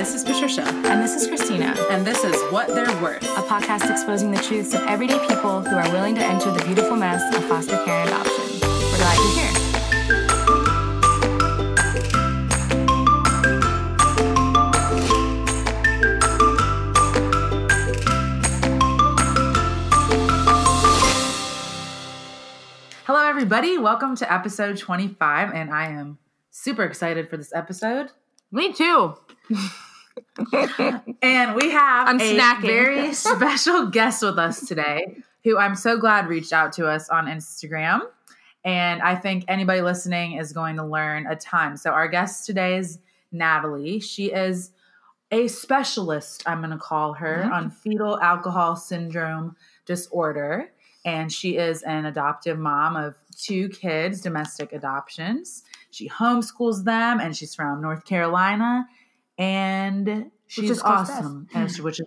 this is Patricia. And this is Christina. And this is What They're Worth, a podcast exposing the truths of everyday people who are willing to enter the beautiful mess of foster care and adoption. We're glad you're here. Hello, everybody. Welcome to episode 25. And I am super excited for this episode. Me too. and we have I'm a snacking. very special guest with us today who I'm so glad reached out to us on Instagram. And I think anybody listening is going to learn a ton. So, our guest today is Natalie. She is a specialist, I'm going to call her, Mhm. on fetal alcohol syndrome disorder. And she is an adoptive mom of two kids, domestic adoptions. She homeschools them, and she's from North Carolina. And she's is close to us. awesome, which is.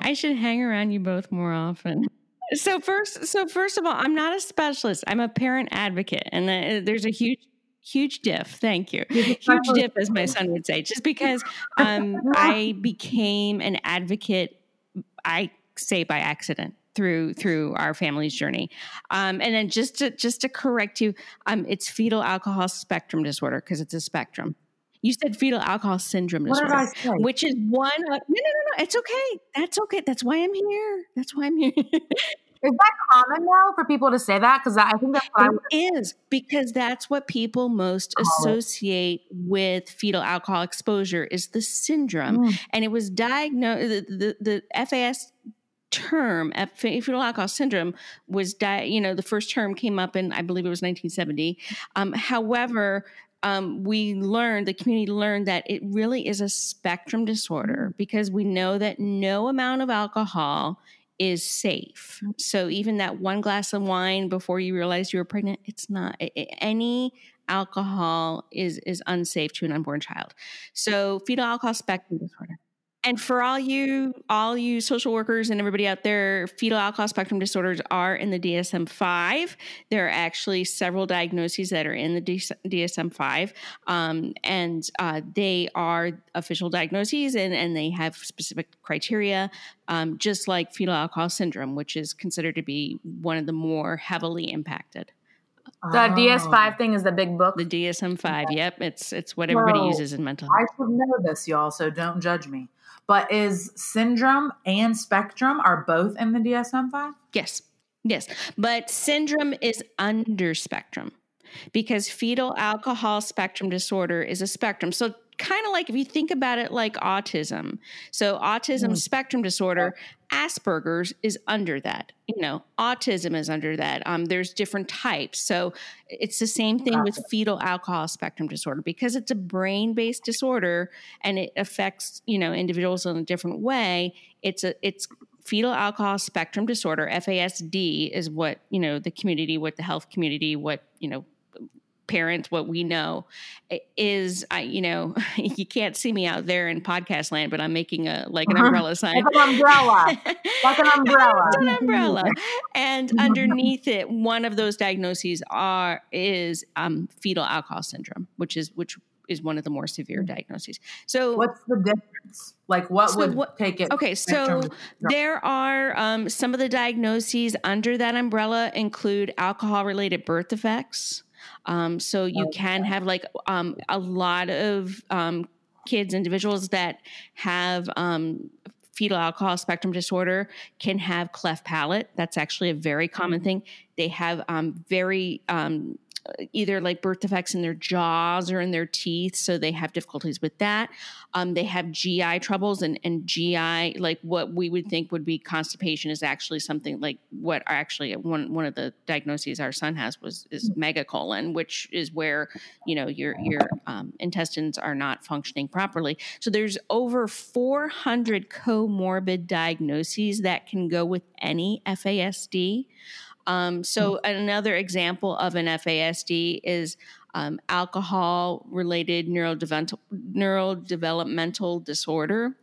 I should hang around you both more often. So first, so first of all, I'm not a specialist. I'm a parent advocate, and uh, there's a huge, huge diff. Thank you, huge diff, as my son would say. Just because um, I became an advocate, I say by accident through through our family's journey. Um, and then just to just to correct you, um, it's fetal alcohol spectrum disorder because it's a spectrum. You said fetal alcohol syndrome What did disorder I say? which is one of, no no no no it's okay that's okay that's why i'm here that's why i'm here Is that common now for people to say that? Because I think that's what I would. it is because that's what people most Call associate with fetal alcohol exposure is the syndrome Mm. and it was diagnosed the, the, the fas term fetal alcohol syndrome was di- you know the first term came up in i believe it was 1970 um, however um, we learned the community learned that it really is a spectrum disorder because we know that no amount of alcohol is safe. So even that one glass of wine before you realize you were pregnant it's not a- a- any alcohol is is unsafe to an unborn child. So fetal alcohol spectrum disorder and for all you all you social workers and everybody out there fetal alcohol spectrum disorders are in the dsm-5 there are actually several diagnoses that are in the dsm-5 um, and uh, they are official diagnoses and, and they have specific criteria um, just like fetal alcohol syndrome which is considered to be one of the more heavily impacted The Oh. DS5 thing is the big book. the dsm-5 yep it's it's what everybody Whoa. uses in mental health. I should know this, y'all, so don't judge me. But is syndrome and spectrum are both in the DSM 5? Yes. Yes. But syndrome is under spectrum because fetal alcohol spectrum disorder is a spectrum. So, kind of like if you think about it like autism. So, autism Mm. spectrum disorder, Asperger's is under that. You know, autism is under that. Um, there's different types. So, it's the same thing with fetal alcohol spectrum disorder because it's a brain based disorder and it affects, you know, individuals in a different way. It's a, it's, fetal alcohol spectrum disorder fasd is what you know the community what the health community what you know parents what we know is i you know you can't see me out there in podcast land but i'm making a like an Uh-huh. umbrella sign Like an umbrella. Like an umbrella. It's an umbrella and underneath it one of those diagnoses are is um, fetal alcohol syndrome which is which is one of the more severe diagnoses so What's the difference? Like, what So would what- take it? Okay, so there are um, some of the diagnoses under that umbrella include alcohol related birth defects. Um, so you can have like um, a lot of um, kids, individuals that have um, fetal alcohol spectrum disorder can have cleft palate. That's actually a very common thing. They have um, very um, either like birth defects in their jaws or in their teeth, so they have difficulties with that. Um, they have GI troubles, and, and GI, like what we would think would be constipation, is actually something like what actually one one of the diagnoses our son has was is megacolon, which is where you know your your um, intestines are not functioning properly. So there's over 400 comorbid diagnoses that can go with any FASD. Um, so another example of an FASD is um, alcohol related neurodevelopmental, neurodevelopmental disorder,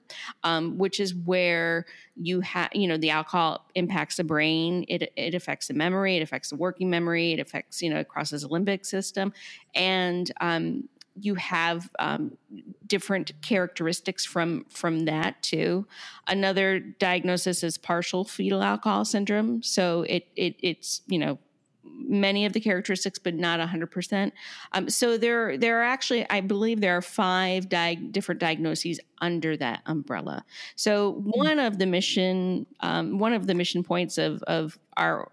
um, which is where you have, you know, the alcohol impacts the brain. It, it affects the memory. It affects the working memory. It affects, you know, it crosses the limbic system. And um, you have um, different characteristics from from that too. Another diagnosis is partial fetal alcohol syndrome. So it it it's you know many of the characteristics, but not 100%. Um, so there, there are actually, I believe there are five di- different diagnoses under that umbrella. So one of the mission, um, one of the mission points of, of our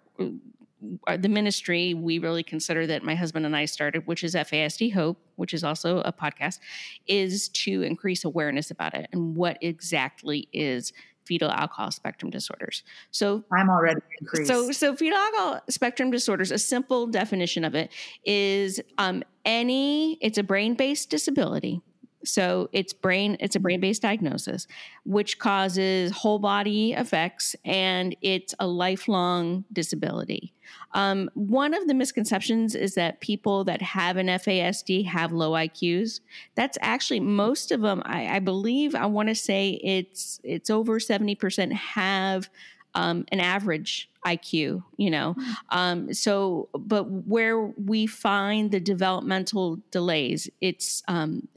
the ministry we really consider that my husband and I started, which is FASD Hope, which is also a podcast, is to increase awareness about it and what exactly is fetal alcohol spectrum disorders. So I'm already increased. So so fetal alcohol spectrum disorders, a simple definition of it is um, any it's a brain-based disability so it's brain it's a brain-based diagnosis which causes whole body effects and it's a lifelong disability. Um, one of the misconceptions is that people that have an FASD have low IQs. That's actually most of them. I, I believe I want to say it's it's over seventy percent have um, an average IQ, you know. Hmm. Um, so, but where we find the developmental delays, it's um,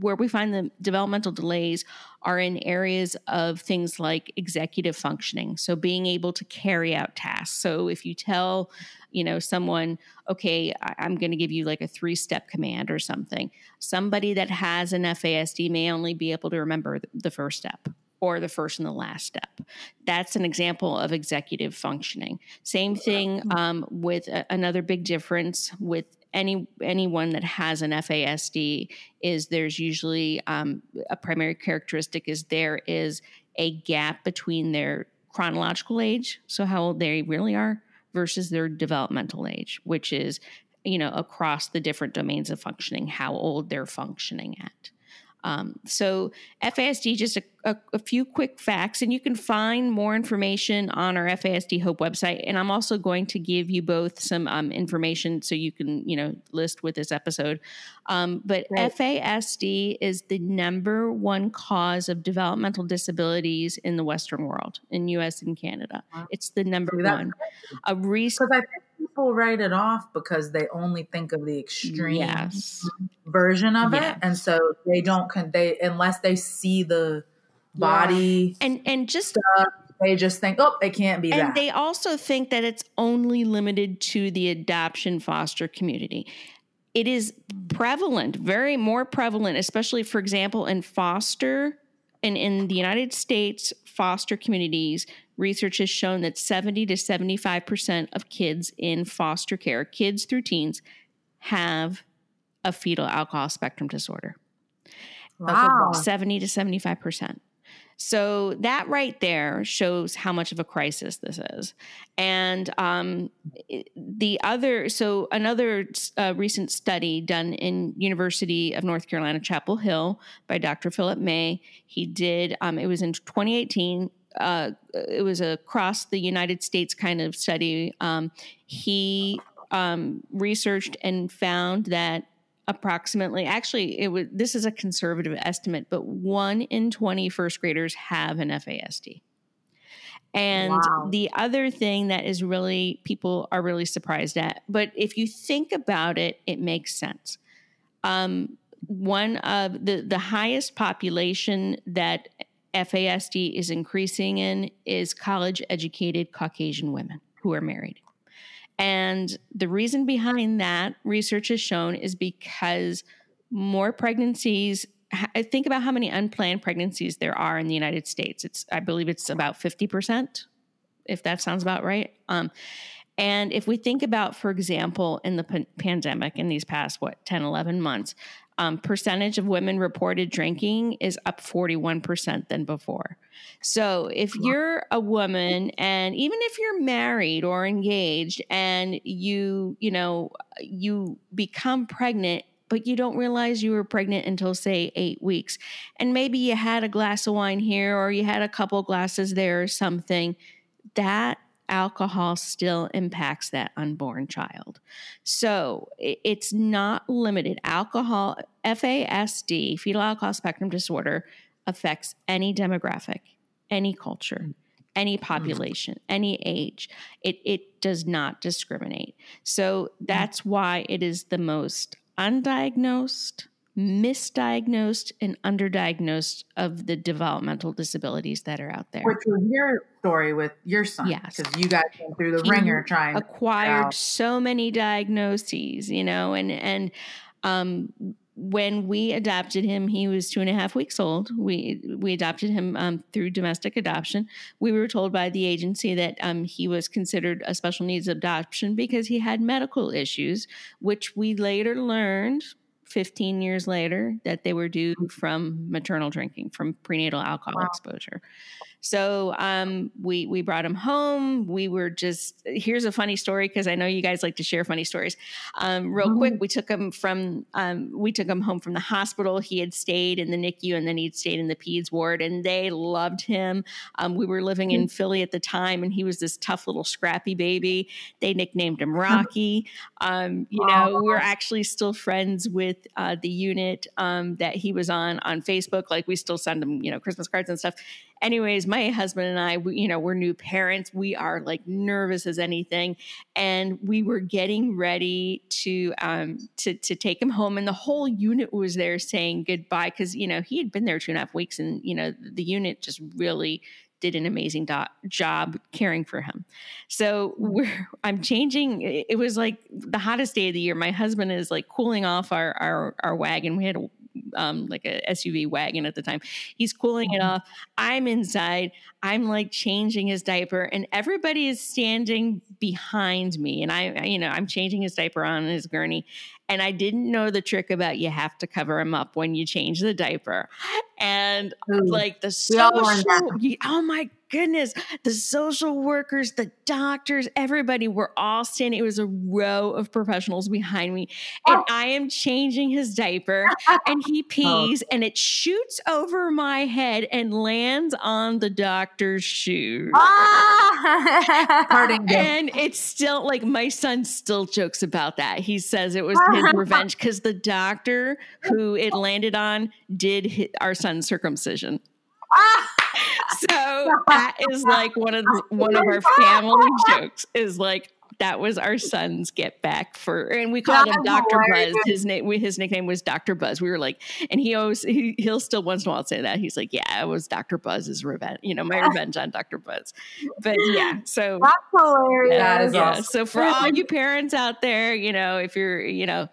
where we find the developmental delays are in areas of things like executive functioning so being able to carry out tasks so if you tell you know someone okay i'm going to give you like a three step command or something somebody that has an fasd may only be able to remember the first step or the first and the last step. That's an example of executive functioning. Same thing um, with a, another big difference with any anyone that has an FASD is there's usually um, a primary characteristic is there is a gap between their chronological age, so how old they really are, versus their developmental age, which is you know across the different domains of functioning, how old they're functioning at. Um, so FASD, just a, a, few quick facts, and you can find more information on our FASD Hope website. And I'm also going to give you both some um, information so you can, you know, list with this episode. Um, but right. FASD is the number one cause of developmental disabilities in the Western world, in U.S. and Canada. Wow. It's the number See, one. A recent people write it off because they only think of the extreme yes. version of yes. it, and so they don't. They unless they see the body yeah. and and just stuff, they just think, oh, it can't be and that. they also think that it's only limited to the adoption foster community. It is prevalent, very more prevalent, especially for example in foster and in the United States foster communities research has shown that 70 to 75% of kids in foster care, kids through teens, have a fetal alcohol spectrum disorder. Wow. 70 to 75%. So that right there shows how much of a crisis this is. And um, the other, so another uh, recent study done in University of North Carolina, Chapel Hill by Dr. Philip May, he did, um, it was in 2018, uh, it was across the United States kind of study. Um, he um, researched and found that approximately, actually, it was this is a conservative estimate, but one in 20 first graders have an FASD. And wow. the other thing that is really people are really surprised at, but if you think about it, it makes sense. Um, one of the the highest population that FASD is increasing in is college educated Caucasian women who are married. And the reason behind that, research has shown, is because more pregnancies. Think about how many unplanned pregnancies there are in the United States. It's, I believe, it's about fifty percent, if that sounds about right. Um, and if we think about, for example, in the p- pandemic in these past, what, 10, 11 months, um, percentage of women reported drinking is up 41% than before. So if you're a woman and even if you're married or engaged and you, you know, you become pregnant, but you don't realize you were pregnant until say eight weeks. And maybe you had a glass of wine here or you had a couple glasses there or something. That alcohol still impacts that unborn child. So it's not limited. Alcohol, FASD, fetal alcohol spectrum disorder, affects any demographic, any culture, mm. any mm. population, any age. It, it does not discriminate. So that's why it is the most undiagnosed, misdiagnosed, and underdiagnosed of the developmental disabilities that are out there. Which was your story with your son. Yes. Because you guys went through the He ringer trying to acquired so many diagnoses, you know, and and um, when we adopted him, he was two and a half weeks old. We we adopted him um, through domestic adoption. We were told by the agency that um, he was considered a special needs adoption because he had medical issues, which we later learned. 15 years later, that they were due mm. from maternal drinking, from prenatal alcohol Wow. exposure. So um, we we brought him home. We were just here's a funny story because I know you guys like to share funny stories. Um, real quick, we took him from um, we took him home from the hospital. He had stayed in the NICU and then he'd stayed in the peds ward, and they loved him. Um, we were living in Philly at the time, and he was this tough little scrappy baby. They nicknamed him Rocky. Um, you know, we're actually still friends with uh, the unit um, that he was on on Facebook. Like we still send him, you know, Christmas cards and stuff anyways my husband and i we, you know we're new parents we are like nervous as anything and we were getting ready to um to to take him home and the whole unit was there saying goodbye because you know he had been there two and a half weeks and you know the unit just really did an amazing do- job caring for him. So we're I'm changing. It was like the hottest day of the year. My husband is like cooling off our our, our wagon. We had a um, like a SUV wagon at the time. He's cooling it off. I'm inside. I'm like changing his diaper, and everybody is standing behind me. And I, you know, I'm changing his diaper on his gurney. And I didn't know the trick about you have to cover him up when you change the diaper. And Ooh. like the We all learned social, oh my goodness, the social workers, the doctors, everybody were all standing. It was a row of professionals behind me. And I am changing his diaper and he pees and it shoots over my head and lands on the doctor's shoes. Ah! And it's still like my son still jokes about that. He says it was his revenge because the doctor who it landed on did hit our son's circumcision. Ah! So that is like one of the, one of our family jokes is like that was our son's get back for and we called him Dr. hilarious. Buzz. His name his nickname was Dr. Buzz. We were like and he always he, he'll still once in a while say that. He's like, Yeah, it was Dr. Buzz's revenge, you know, my revenge on Dr. Buzz. But yeah, so That's hilarious. That is yeah. awesome. So for all you parents out there, you know, if you're, you know,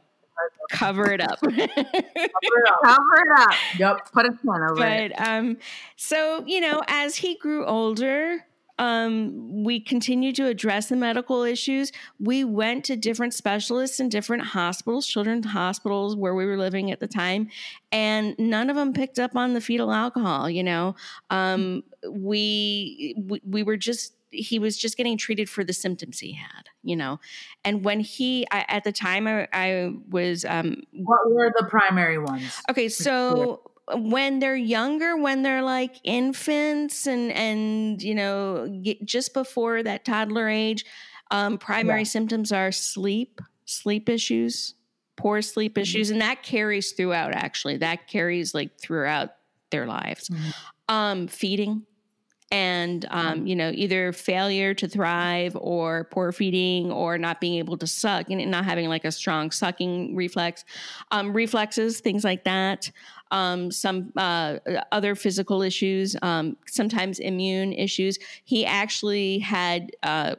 cover it up. Cover it up. Yep. Put a pen over it. but um so you know as he grew older um we continued to address the medical issues we went to different specialists in different hospitals children's hospitals where we were living at the time and none of them picked up on the fetal alcohol you know um we we, we were just he was just getting treated for the symptoms he had you know and when he I, at the time i, I was um What were the primary ones? Okay, so when they're younger, when they're like infants and and you know get, just before that toddler age, um, primary Yeah. symptoms are sleep, sleep issues, poor sleep issues, and that carries throughout. Actually, that carries like throughout their lives. Mhm. Um, feeding. And um, you know, either failure to thrive, or poor feeding, or not being able to suck, and not having like a strong sucking reflex um, reflexes, things like that. Um, some uh, other physical issues, um, sometimes immune issues. He actually had uh,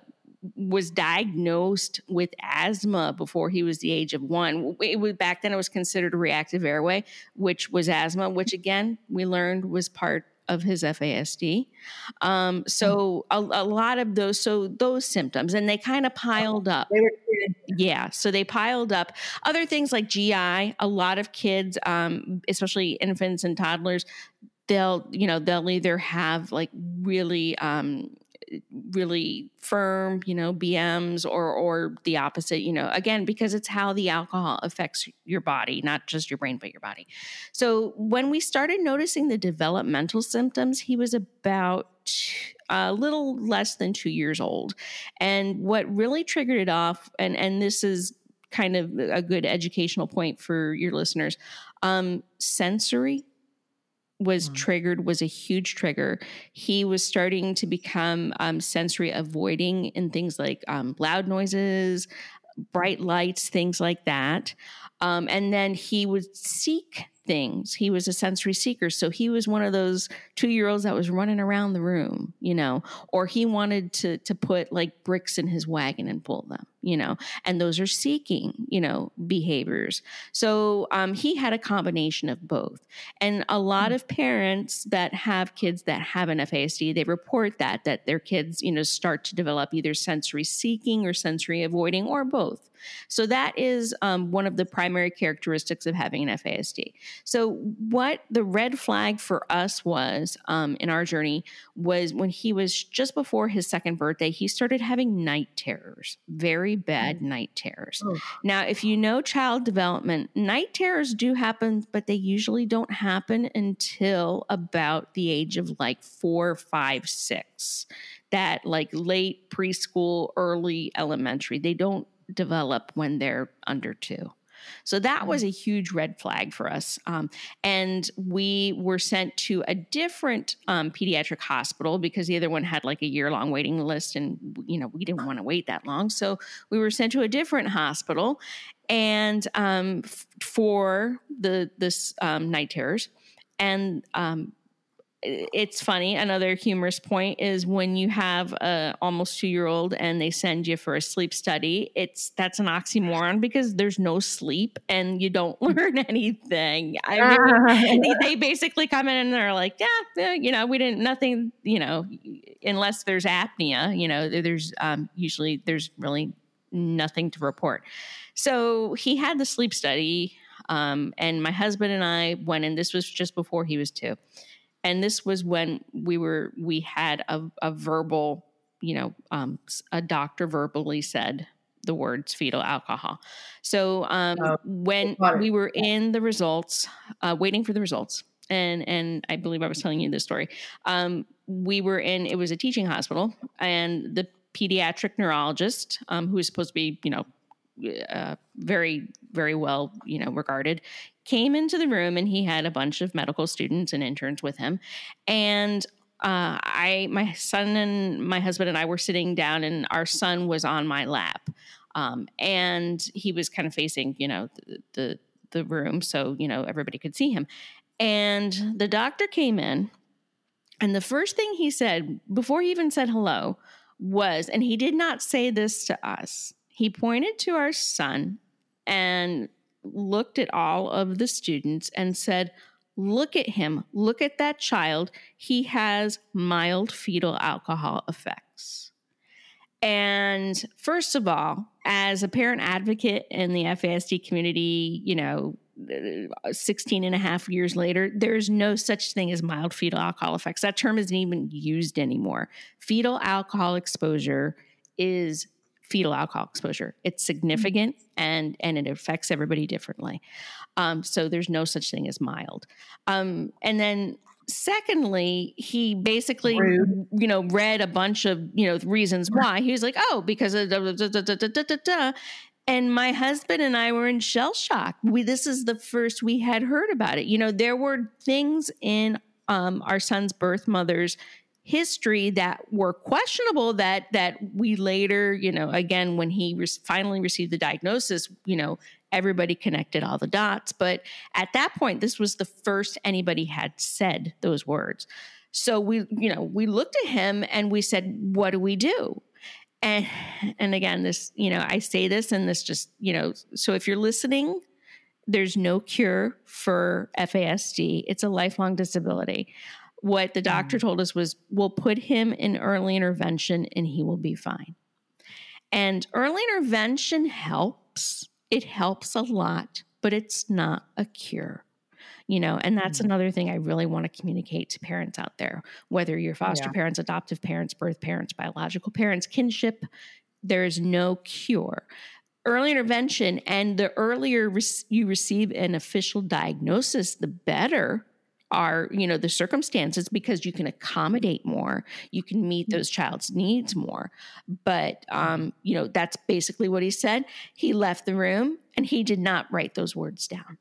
was diagnosed with asthma before he was the age of one. It was, back then, it was considered a reactive airway, which was asthma, which again we learned was part of his FASD. Um, so a, a lot of those, so those symptoms, and they kind of piled up. Yeah, so they piled up. Other things like GI, a lot of kids, um, especially infants and toddlers, they'll you know they'll either have like really um, really firm you know BMs or or the opposite you know again because it's how the alcohol affects your body not just your brain but your body. So when we started noticing the developmental symptoms he was about a little less than 2 years old. And what really triggered it off and and this is kind of a good educational point for your listeners um sensory was Mm. triggered was a huge trigger he was starting to become um, sensory avoiding in things like um, loud noises bright lights, things like that. Um, and then he would seek things. He was a sensory seeker. So he was one of those two year olds that was running around the room, you know, or he wanted to, to put like bricks in his wagon and pull them, you know, and those are seeking, you know, behaviors. So um, he had a combination of both. And a lot of parents that have kids that have an FASD, they report that, that their kids, you know, start to develop either sensory seeking or sensory avoiding or both. So that is um, one of the primary characteristics of having an FASD. So what the red flag for us was um, in our journey was when he was just before his second birthday, he started having night terrors, very bad mm. night terrors. Oh. Now, if you know child development, night terrors do happen, but they usually don't happen until about the age of like four, five, six. That like late preschool, early elementary. They don't develop when they're under two. So that was a huge red flag for us. Um, and we were sent to a different um, pediatric hospital because the other one had like a year long waiting list. And, you know, we didn't want to wait that long. So we were sent to a different hospital and um, f- for the this um, night terrors. And um, it's funny. Another humorous point is when you have a almost two year old and they send you for a sleep study. It's that's an oxymoron because there's no sleep and you don't learn anything. I mean, they, they basically come in and they're like, yeah, you know, we didn't nothing. You know, unless there's apnea. You know, there's um, usually there's really nothing to report. So he had the sleep study, um, and my husband and I went in. This was just before he was two and this was when we were we had a, a verbal you know um, a doctor verbally said the words fetal alcohol. So um, Oh, when we were in the results uh, waiting for the results and and i believe i was telling you this story um, we were in it was a teaching hospital and the pediatric neurologist um, who was supposed to be you know uh, very very well you know regarded came into the room and he had a bunch of medical students and interns with him. And uh, i my son and my husband and i were sitting down and our son was on my lap. Um, and he was kind of facing you know the, the the room so you know everybody could see him. And the doctor came in and the first thing he said before he even said hello was and he did not say this to us he pointed to our son and looked at all of the students and said, Look at him. Look at that child. He has mild fetal alcohol effects. And first of all, as a parent advocate in the FASD community, you know, uh, 16 and a half years later, there's no such thing as mild fetal alcohol effects. That term isn't even used anymore. Fetal alcohol exposure is fetal alcohol exposure. It's significant and and it affects everybody differently. Um, so there's no such thing as mild. Um, and then secondly, he basically Rude. you know read a bunch of you know reasons why. He was like, oh, because of da, da, da, da, da, da, da, da. And my husband and I were in shell shock. We this is the first we had heard about it. You know, there were things in um, our son's birth mother's history that were questionable that that we later you know again when he re- finally received the diagnosis you know everybody connected all the dots. But at that point this was the first anybody had said those words. So we you know we looked at him and we said what do we do? And and again this you know i say this and this just you know so if you're listening there's no cure for FASD it's a lifelong disability what the doctor mm. told us was we'll put him in early intervention and he will be fine. And early intervention helps. It helps a lot, but it's not a cure. You know, and that's mm-hmm. another thing I really want to communicate to parents out there, whether you're foster Yeah. parents, adoptive parents, birth parents, biological parents, kinship, there is no cure. Early intervention, and the earlier you receive an official diagnosis, the better are you know the circumstances because you can accommodate more you can meet those child's needs more. But um you know that's basically what he said. He left the room and he did not write those words down.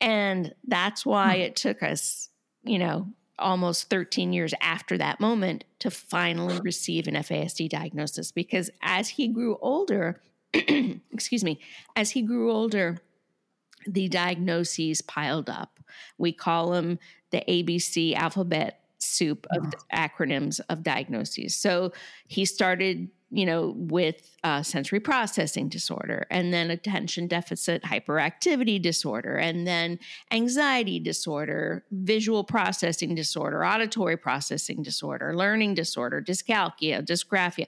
And that's why it took us you know almost 13 years after that moment to finally receive an FASD diagnosis because as he grew older excuse me, as he grew older, the diagnoses piled up. We call them the ABC alphabet soup of acronyms of diagnoses. So he started, you know, with uh, sensory processing disorder, and then attention deficit hyperactivity disorder, and then anxiety disorder, visual processing disorder, auditory processing disorder, learning disorder, dyscalculia, dysgraphia.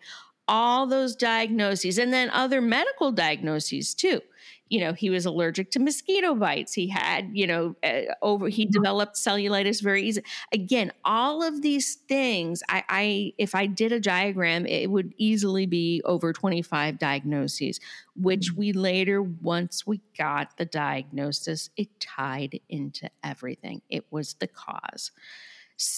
All those diagnoses, and then other medical diagnoses too you know he was allergic to mosquito bites. He had you know uh, over he developed cellulitis very easy. Again all of these things I, I if i did a diagram it would easily be over 25 diagnoses which we later once we got the diagnosis it tied into everything. It was the cause.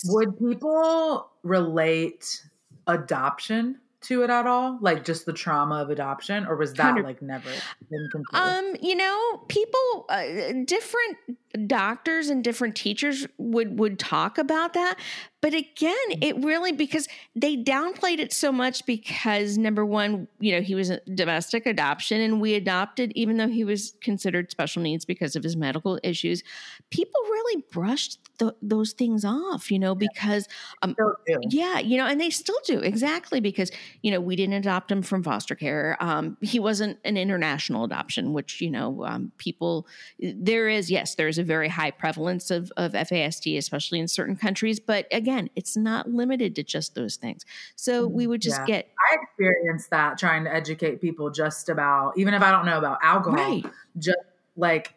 Would people relate adoption to it at all? Like just the trauma of adoption, or was that like never been? Um, you know, people, uh, different doctors and different teachers would would talk about that, but again, it really because they downplayed it so much because number one, you know, he was a domestic adoption, and we adopted even though he was considered special needs because of his medical issues. People really brushed th- those things off, you know, because um, yeah, you know, and they still do exactly because you know we didn't adopt him from foster care. Um, he wasn't an international adoption, which you know um, people there is yes, there is a very high prevalence of of FASD, especially in certain countries. But again, it's not limited to just those things. So mm, we would just Yeah. get I experienced that trying to educate people just about, even if I don't know about alcohol, right. just like,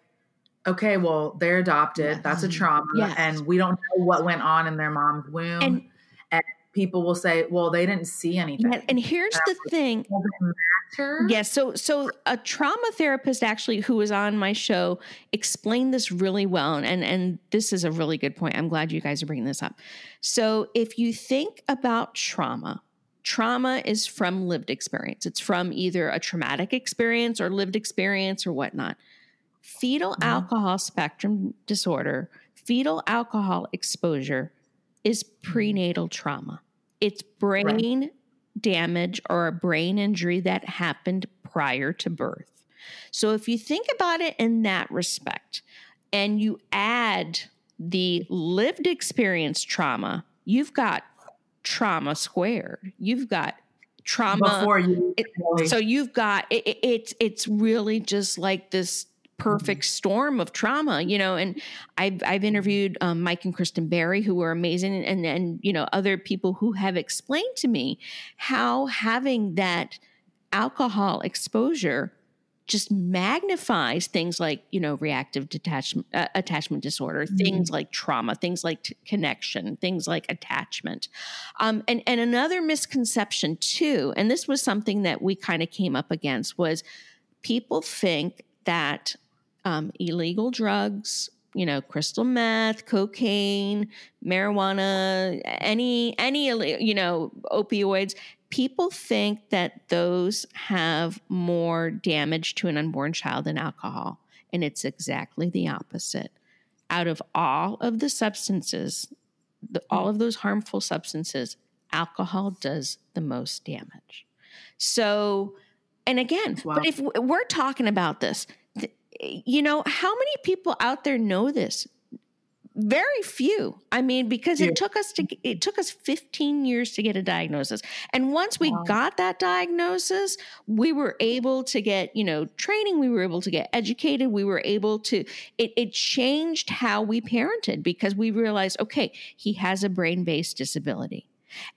okay, well, they're adopted. Yes. That's a trauma. Yes. And we don't know what went on in their mom's womb. And, people will say, well, they didn't see anything. And, and here's the thing Does it matter? Yes. So, so a trauma therapist actually who was on my show explained this really well, and and this is a really good point. I'm glad you guys are bringing this up. So, if you think about trauma, trauma is from lived experience. It's from either a traumatic experience or lived experience or whatnot. Fetal Mhm. alcohol spectrum disorder, fetal alcohol exposure is mm-hmm. prenatal trauma. It's brain damage or a brain injury that happened prior to birth. So if you think about it in that respect and you add the lived experience trauma, you've got trauma squared. You've got trauma Before you. it- so you've got it, it- it's it's really just like this perfect storm of trauma, you know. And I've I've interviewed um, Mike and Kristin Berry, who were amazing, and and you know other people who have explained to me how having that alcohol exposure just magnifies things like you know reactive detachment uh, attachment disorder things like trauma things like t- connection things like attachment um, and and another misconception too and this was something that we kind of came up against was people think that um, illegal drugs you know crystal meth cocaine marijuana any any you know opioids. People think that those have more damage to an unborn child than alcohol and it's exactly the opposite. Out of all of the substances the, all of those harmful substances alcohol does the most damage. So and again Wow. but if we're talking about this th- you know how many people out there know this very few i mean because Yeah. it took us to it took us 15 years to get a diagnosis and once we Wow. got that diagnosis we were able to get you know training we were able to get educated we were able to it, it changed how we parented because we realized okay he has a brain-based disability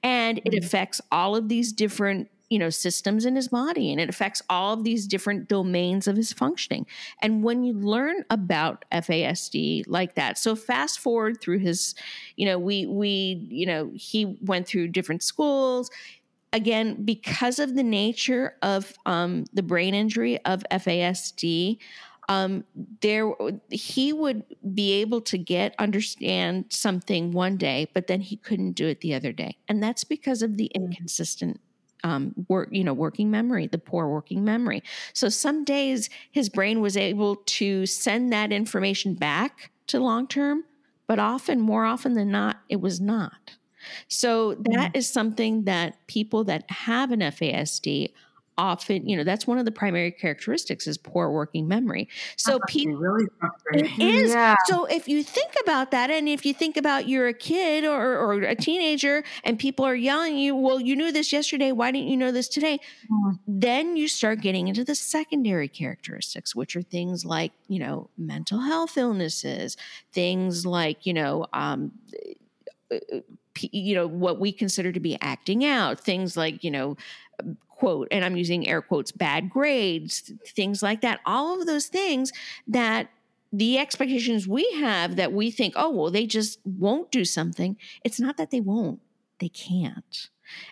and it Mhm. affects all of these different you know systems in his body and it affects all of these different domains of his functioning. And when you learn about FASD like that so fast forward through his you know we we you know he went through different schools. Again because of the nature of um, the brain injury of FASD um, there he would be able to get understand something one day but then he couldn't do it the other day. And that's because of the inconsistent um, work you know working memory the poor working memory. So some days his brain was able to send that information back to long term but often more often than not it was not. So that is something that people that have an FASD often you know that's one of the primary characteristics is poor working memory so That must be people really it is. Yeah. So if you think about that, and if you think about you're a kid or, or a teenager and people are yelling at you, well, you knew this yesterday. Why didn't you know this today? Mhm. Then you start getting into the secondary characteristics, which are things like, you know, mental health illnesses, things like, you know, um, p- you know what we consider to be acting out things like you know quote and i'm using air quotes bad grades things like that all of those things that the expectations we have that we think oh well they just won't do something it's not that they won't they can't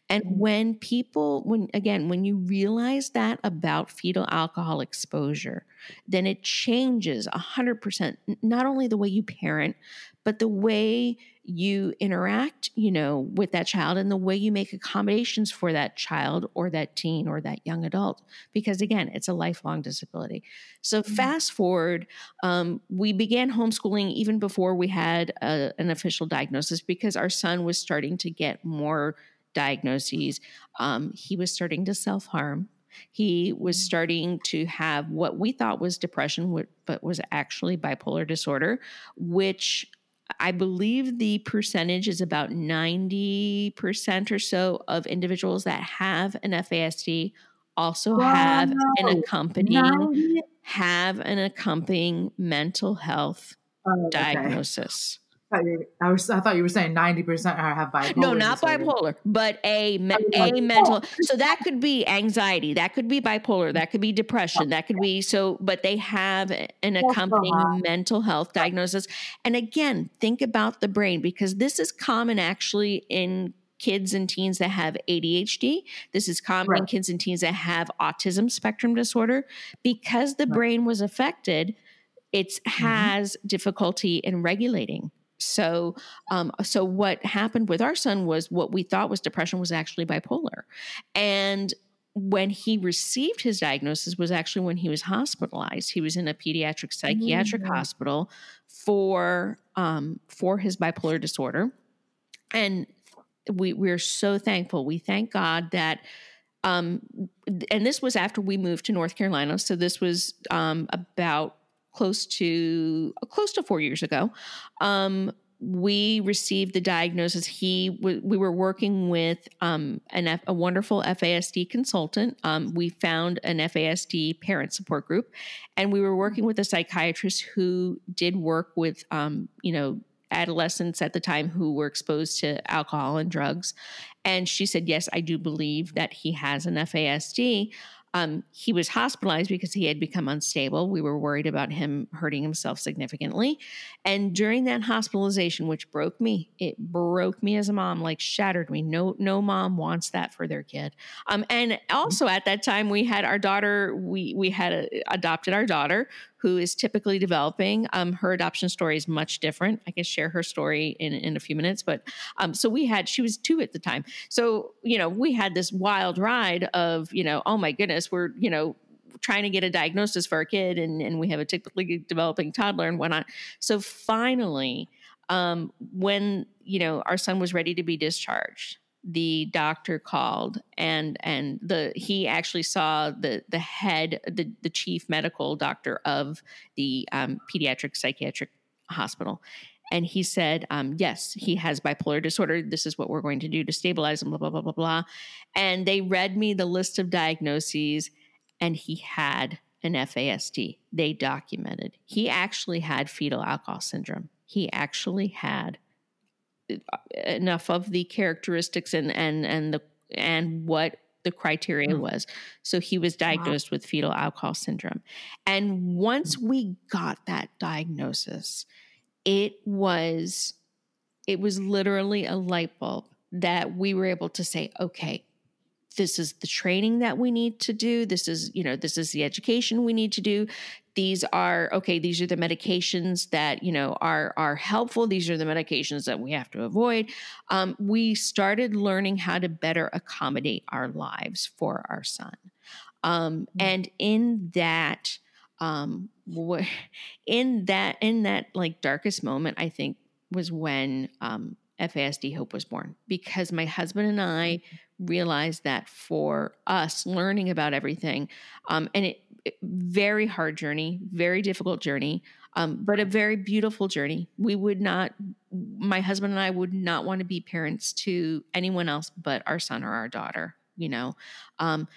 and Mhm. when people when again when you realize that about fetal alcohol exposure then it changes 100% not only the way you parent but the way you interact you know with that child and the way you make accommodations for that child or that teen or that young adult because again it's a lifelong disability. So fast forward um, we began homeschooling even before we had a, an official diagnosis because our son was starting to get more diagnoses. Um, he was starting to self-harm. He was starting to have what we thought was depression but was actually bipolar disorder which I believe the percentage is about 90% or so of individuals that have an FASD also have an accompanying Ninety- have an accompanying mental health Oh, diagnosis. I thought you- I was I thought you were saying ninety percent have bipolar. No, not disorder. bipolar, but a me- a like- mental. So that could be anxiety, that could be bipolar, that could be depression, that could be so. But they have an accompanying hard. mental health diagnosis. And again, think about the brain because this is common actually in kids and teens that have ADHD. This is common in kids and teens that have autism spectrum disorder because the Right. brain was affected. It Mm-hmm. has difficulty in regulating. So, um, so what happened with our son was what we thought was depression was actually bipolar, and when he received his diagnosis was actually when he was hospitalized. He was in a pediatric psychiatric Mm. hospital for um, for his bipolar disorder, and we we're so thankful. We thank God that. Um, and this was after we moved to North Carolina, so this was um, about close to close to four years ago. Um, we received the diagnosis. He we were working with um, an F- a wonderful FASD consultant. Um, we found an FASD parent support group, and we were working with a psychiatrist who did work with um, you know adolescents at the time who were exposed to alcohol and drugs. And she said, "Yes, I do believe that he has an FASD." Um, he was hospitalized because he had become unstable. We were worried about him hurting himself significantly. And during that hospitalization, which broke me, it broke me as a mom, like shattered me. No, no mom wants that for their kid. Um, and also at that time, we had our daughter. We we had a, adopted our daughter, who is typically developing. Um, her adoption story is much different. I can share her story in in a few minutes. But um, so we had she was two at the time. So you know we had this wild ride of you know oh my goodness we're you know trying to get a diagnosis for our kid and, and we have a typically developing toddler and whatnot. So finally, um, when you know our son was ready to be discharged, the doctor called and and the he actually saw the the head the the chief medical doctor of the um, pediatric psychiatric hospital and he said um, yes he has bipolar disorder this is what we're going to do to stabilize him blah blah blah blah blah and they read me the list of diagnoses and he had an FASD. They documented. He actually had fetal alcohol syndrome. He actually had enough of the characteristics and and and the and what the criteria Hmm. was. So he was diagnosed with fetal alcohol syndrome. And once we got that diagnosis, it was it was literally a light bulb that we were able to say, okay, this is the training that we need to do. This is you know this is the education we need to do. These are okay these are the medications that you know are are helpful. These are the medications that we have to avoid. Um, we started learning how to better accommodate our lives for our son. Um, and in that um, in that in that like darkest moment i think was when um, fasd hope was born. Because my husband and i realized that for us learning about everything, um, and it, it, very hard journey, very difficult journey, um, but a very beautiful journey. We would not, my husband and I would not want to be parents to anyone else but our son or our daughter. You know, um,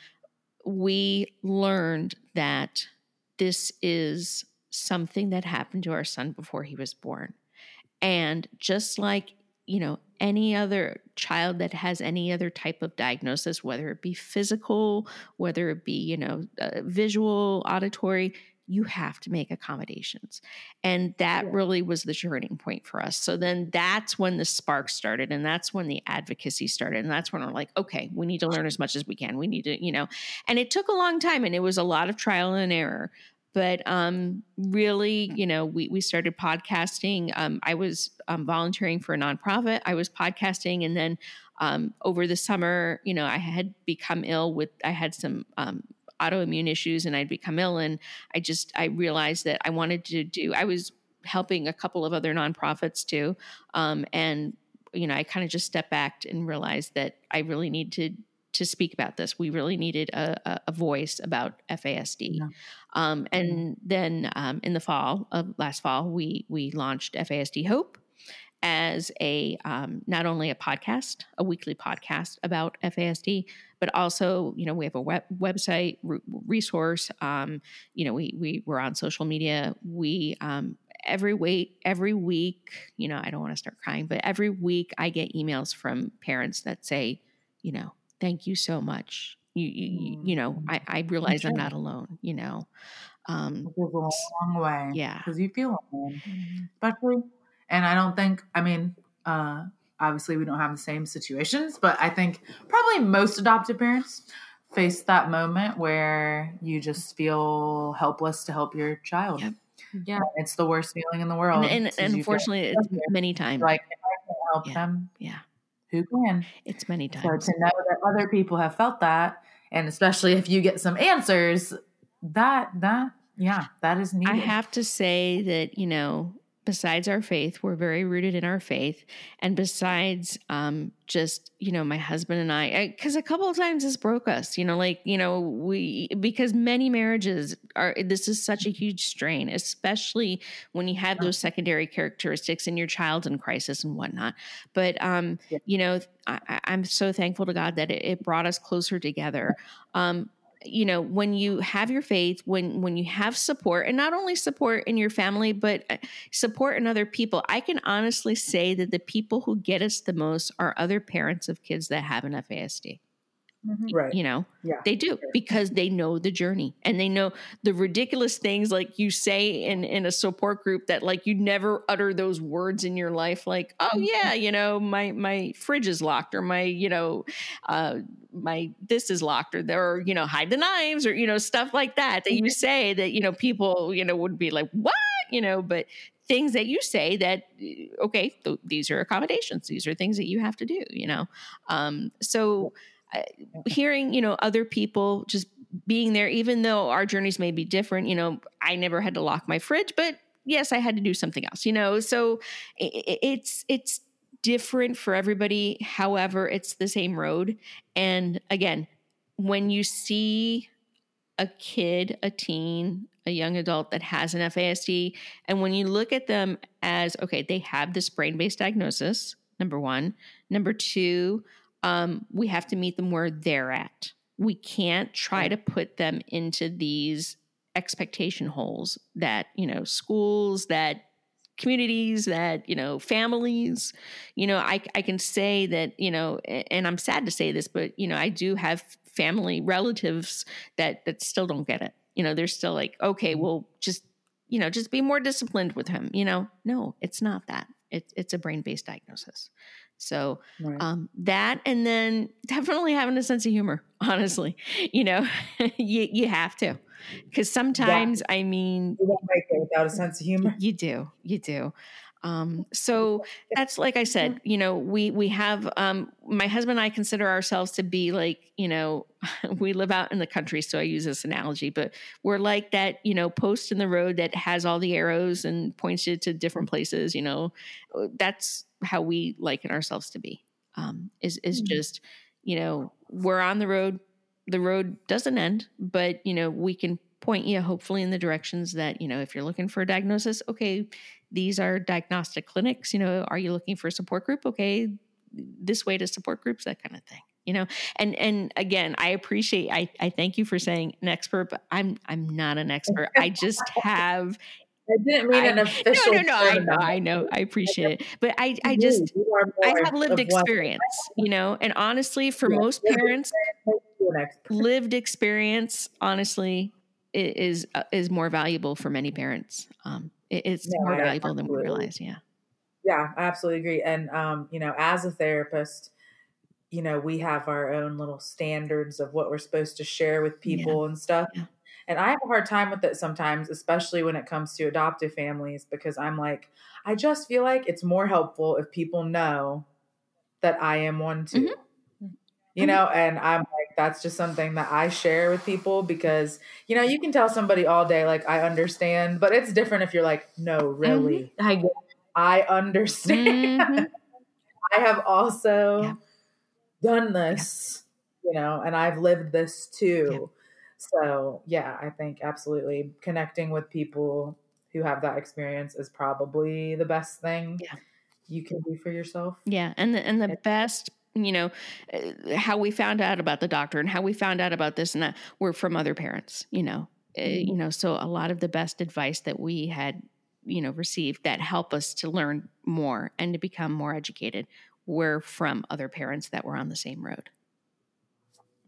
we learned that this is something that happened to our son before he was born. And just like, you know, any other child that has any other type of diagnosis, whether it be physical, whether it be, you know, uh, visual, auditory, you have to make accommodations. And that yeah. really was the turning point for us. So then that's when the spark started and that's when the advocacy started. And that's when we're like, okay, we need to learn as much as we can. We need to, you know, and it took a long time and it was a lot of trial and error. But um, really, you know, we, we started podcasting. Um, I was um, volunteering for a nonprofit. I was podcasting. And then um, over the summer, you know, I had become ill with, I had some um, autoimmune issues and I'd become ill. And I just, I realized that I wanted to do, I was helping a couple of other nonprofits too. Um, and, you know, I kind of just stepped back and realized that I really need to to speak about this. We really needed a, a voice about FASD. Yeah. Um, and then um, in the fall of last fall, we we launched FASD Hope, as a um, not only a podcast, a weekly podcast about FASD, but also you know we have a web, website resource. Um, you know we we we're on social media. We um, every week every week you know I don't want to start crying, but every week I get emails from parents that say you know thank you so much. You you, you know mm. I, I realize sure. I'm not alone. You know. Um, it goes a long way. Yeah. Because you feel alone, mm-hmm. especially and I don't think, I mean, uh, obviously we don't have the same situations, but I think probably most adoptive parents face that moment where you just feel helpless to help your child. Yep. Yeah. And it's the worst feeling in the world. And, and, and unfortunately, it's many times. Like, if I can help yeah. them, yeah. Who can? It's many times. So to know that other people have felt that, and especially if you get some answers, that, that, yeah, that is needed. I have to say that, you know, besides our faith, we're very rooted in our faith. And besides, um, just, you know, my husband and I, because a couple of times this broke us, you know, like, you know, we, because many marriages are, this is such a huge strain, especially when you have those secondary characteristics in your child's in crisis and whatnot. But, um, you know, I, am so thankful to God that it, it brought us closer together. Um, you know when you have your faith when when you have support and not only support in your family but uh, support in other people i can honestly say that the people who get us the most are other parents of kids that have an fasd Mm-hmm. Right. You know, yeah, they do sure. because they know the journey and they know the ridiculous things like you say in, in a support group that like you never utter those words in your life. Like, oh mm-hmm. yeah, you know, my, my fridge is locked or my, you know, uh, my, this is locked or there, you know, hide the knives or, you know, stuff like that, that you mm-hmm. say that, you know, people, you know, would be like, what, you know, but things that you say that okay th- these are accommodations these are things that you have to do you know um so hearing you know other people just being there even though our journeys may be different you know i never had to lock my fridge but yes i had to do something else you know? So it's it's different for everybody. However it's the same road. And again when you see a kid a teen a young adult that has an fasd and when you look at them as okay they have this brain-based diagnosis number one. Number two um, we have to meet them where they're at. We can't try to put them into these expectation holes that, you know, schools, that communities, that, you know, families. You know, I, I can say that, you know, and I'm sad to say this, but, you know, I do have family relatives that that still don't get it. You know, they're still like, okay, mm-hmm. well, just you know, just be more disciplined with him. You know, no, it's not that. It's it's a brain based diagnosis. So right. um, that, and then definitely having a sense of humor. Honestly, you know, you you have to, because sometimes yeah. I mean, you won't make it without a sense of humor. You do, you do. Um, so that's like I said, you know, we we have um, my husband and I consider ourselves to be like, you know, we live out in the country, so I use this analogy, but we're like that, you know, post in the road that has all the arrows and points you to different places. You know, that's how we liken ourselves to be. Um, is is mm-hmm. just you know, we're on the road. The road doesn't end, but, you know, we can point you hopefully in the directions that, you know, if you're looking for a diagnosis, okay, these are diagnostic clinics. You know, are you looking for a support group? Okay, this way to support groups, that kind of thing you know and and again i appreciate i i thank you for saying an expert but i'm i'm not an expert i just have I didn't mean I, an official. No, no, no. I know, I know. I appreciate it, but I, I just, I have lived experience, you know. And honestly, for yeah, most parents, lived experience, honestly, is uh, is more valuable for many parents. Um, it's no, more valuable than we realize. Yeah. Yeah, I absolutely agree. And um, you know, as a therapist, you know, we have our own little standards of what we're supposed to share with people yeah. and stuff. Yeah. And I have a hard time with it sometimes, especially when it comes to adoptive families, because I'm like, I just feel like it's more helpful if people know that I am one too. Mm-hmm. You know, and I'm like, that's just something that I share with people because, you know, you can tell somebody all day, like, I understand, but it's different if you're like, no, really, mm-hmm. I, I understand. Mm-hmm. I have also yeah. done this, yeah. you know, and I've lived this too. Yeah. So, yeah, I think absolutely connecting with people who have that experience is probably the best thing yeah. you can do for yourself. Yeah, and the, and the best you know uh, how we found out about the doctor and how we found out about this and that were from other parents you know uh, mm-hmm. you know so a lot of the best advice that we had you know received that help us to learn more and to become more educated were from other parents that were on the same road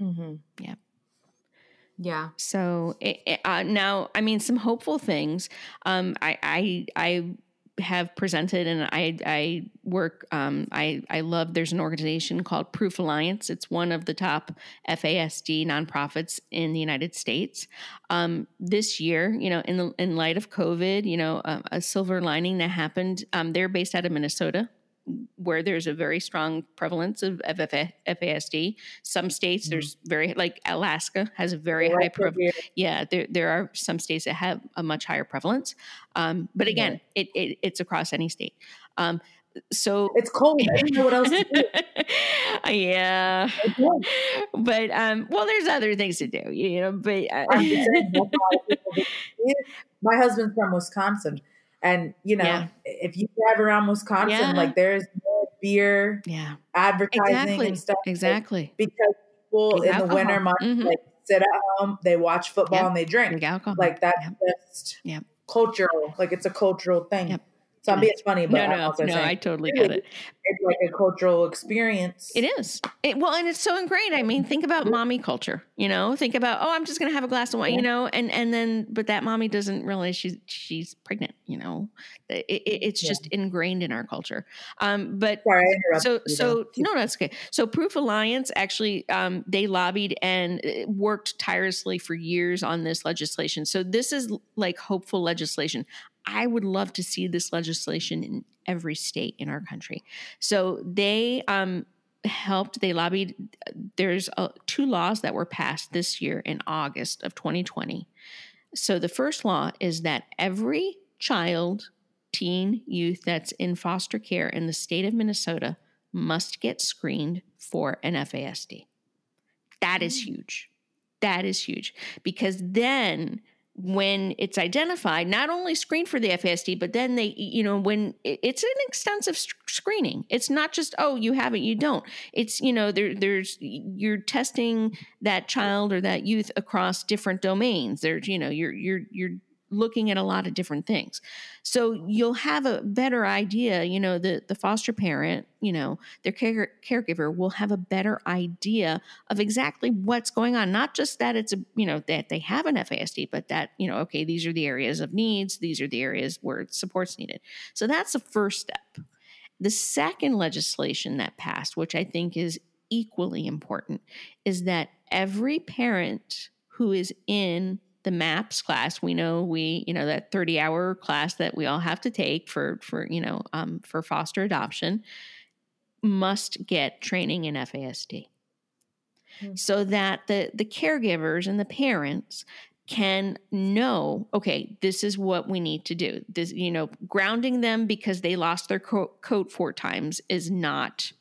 mm-hmm. yeah yeah. So it, it, uh, now, I mean, some hopeful things. Um, I, I, I have presented and I, I work, um, I, I love, there's an organization called Proof Alliance. It's one of the top FASD nonprofits in the United States. Um, this year, you know, in the, in light of COVID, you know, uh, a silver lining that happened, um, they're based out of Minnesota where there's a very strong prevalence of FASD. Some states mm-hmm. there's very like Alaska has a very high prevalence. Yeah, there there are some states that have a much higher prevalence. Um, but again, yeah. it, it, it's across any state. Um, so it's cold. I don't know what else to do. yeah, but um, well, there's other things to do, you know. But uh, my husband's from Wisconsin, and you know, yeah. if you drive around Wisconsin, yeah. like there's beer, yeah, advertising exactly. and stuff, exactly. Like, because people in the winter months mm-hmm. like sit at home, they watch football yep. and they drink. drink alcohol. Like that's yep. just yep. cultural. Like it's a cultural thing. Yep. So I'm being funny, but no, no, no, saying, I totally get it. It's like a cultural experience. It is. It, well, and it's so ingrained. I mean, think about mommy culture. You know, think about oh, I'm just going to have a glass of wine. You know, and and then but that mommy doesn't realize she's she's pregnant. You know, it, it, it's yeah. just ingrained in our culture. Um, but Sorry, so so no, that's okay. So Proof Alliance actually um, they lobbied and uh, worked tirelessly for years on this legislation. So this is like hopeful legislation. I would love to see this legislation in every state in our country. So they um, helped, they lobbied. There's uh, two laws that were passed this year in August of 2020. So the first law is that every child, teen, youth that's in foster care in the state of Minnesota must get screened for an FASD. That is mm. huge. That is huge because then when it's identified, not only screen for the FASD, but then they, you know, when it's an extensive screening, it's not just oh you have it, you don't. It's you know there there's you're testing that child or that youth across different domains. There's you know you're you're you're looking at a lot of different things. So you'll have a better idea, you know, the the foster parent, you know, their care, caregiver will have a better idea of exactly what's going on, not just that it's a, you know, that they have an FASD, but that, you know, okay, these are the areas of needs, these are the areas where support's needed. So that's the first step. The second legislation that passed, which I think is equally important, is that every parent who is in the maps class we know we you know that 30 hour class that we all have to take for for you know um, for foster adoption must get training in fasd mm-hmm. so that the the caregivers and the parents can know okay this is what we need to do this you know grounding them because they lost their co- coat four times is not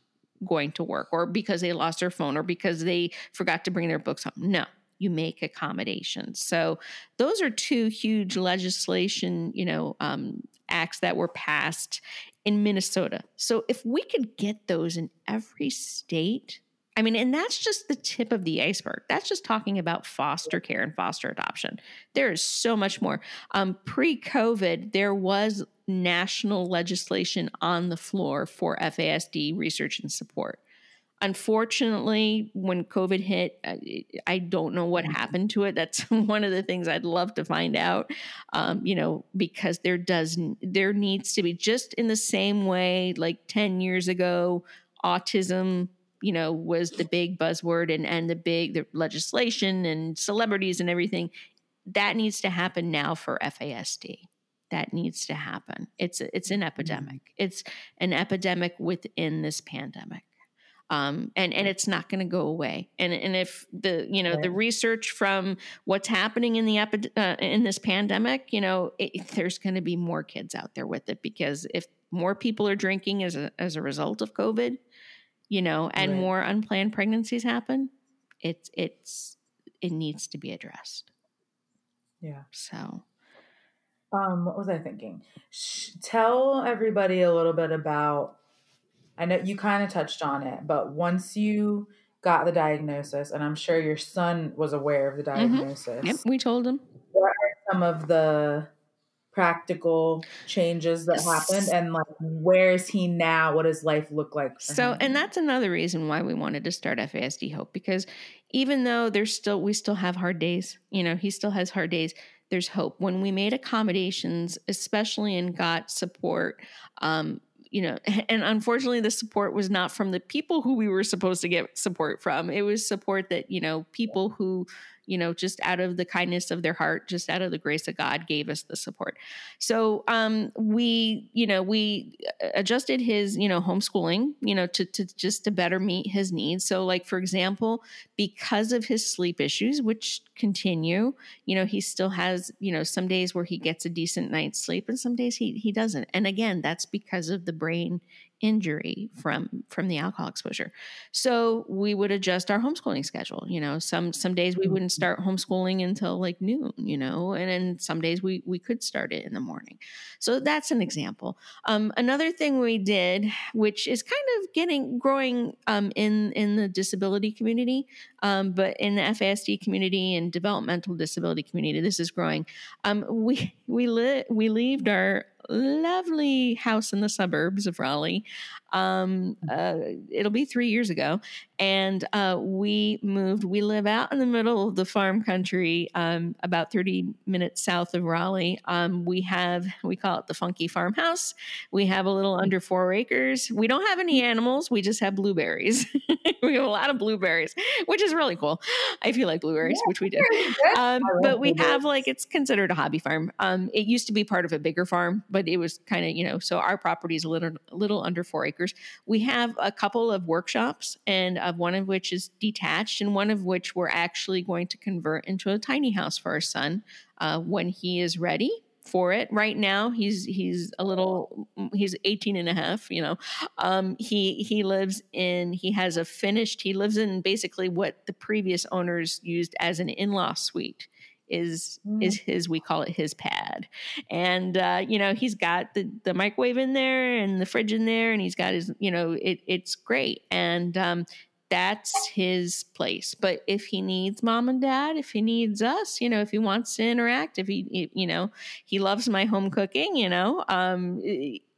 going to work or because they lost their phone or because they forgot to bring their books home. No, you make accommodations. So those are two huge legislation, you know, um, acts that were passed in Minnesota. So if we could get those in every state, I mean, and that's just the tip of the iceberg. That's just talking about foster care and foster adoption. There is so much more. Um, Pre COVID, there was national legislation on the floor for FASD research and support. Unfortunately, when COVID hit, I, don't know what happened to it. That's one of the things I'd love to find out. Um, you know, because there does there needs to be just in the same way, like ten years ago, autism you know was the big buzzword and and the big the legislation and celebrities and everything that needs to happen now for FASD that needs to happen. It's it's an epidemic. It's an epidemic within this pandemic um, and and it's not going to go away. And and if the you know right. the research from what's happening in the epi- uh, in this pandemic, you know, it, there's going to be more kids out there with it because if more people are drinking as a as a result of COVID, you know, and right. more unplanned pregnancies happen, it's it's it needs to be addressed. Yeah. So um what was I thinking? Sh- tell everybody a little bit about I know you kind of touched on it, but once you got the diagnosis and I'm sure your son was aware of the diagnosis. Mm-hmm. Yep, we told him. What are some of the practical changes that happened and like where is he now what does life look like so him? and that's another reason why we wanted to start fasd hope because even though there's still we still have hard days you know he still has hard days there's hope when we made accommodations especially and got support um, you know, and unfortunately, the support was not from the people who we were supposed to get support from. It was support that, you know, people who you know, just out of the kindness of their heart, just out of the grace of God, gave us the support. So um, we, you know, we uh, adjusted his, you know, homeschooling, you know, to, to just to better meet his needs. So, like for example, because of his sleep issues, which continue, you know, he still has, you know, some days where he gets a decent night's sleep, and some days he he doesn't. And again, that's because of the brain injury from from the alcohol exposure. So we would adjust our homeschooling schedule you know some some days we wouldn't mm-hmm. start homeschooling until like noon you know and then some days we we could start it in the morning. So that's an example. Um, another thing we did which is kind of getting growing um, in in the disability community um, but in the fasd community and developmental disability community this is growing. Um, we we li- we leaved our lovely house in the suburbs of Raleigh. Um, uh, it'll be three years ago, and uh, we moved. We live out in the middle of the farm country, um, about thirty minutes south of Raleigh. Um, we have we call it the funky farmhouse. We have a little under four acres. We don't have any animals. We just have blueberries. we have a lot of blueberries, which is really cool. I feel like blueberries, yeah, which we do. Um, but we have like it's considered a hobby farm. Um, it used to be part of a bigger farm, but it was kind of you know. So our property is a little a little under four acres We have a couple of workshops, and of one of which is detached, and one of which we're actually going to convert into a tiny house for our son uh, when he is ready for it. Right now he's he's a little he's 18 and a half you know. Um, he he lives in he has a finished he lives in basically what the previous owners used as an in-law suite is mm. is his we call it his pad and uh, you know he's got the the microwave in there and the fridge in there and he's got his you know it, it's great and um, that's his place but if he needs mom and dad if he needs us you know if he wants to interact if he you know he loves my home cooking you know um,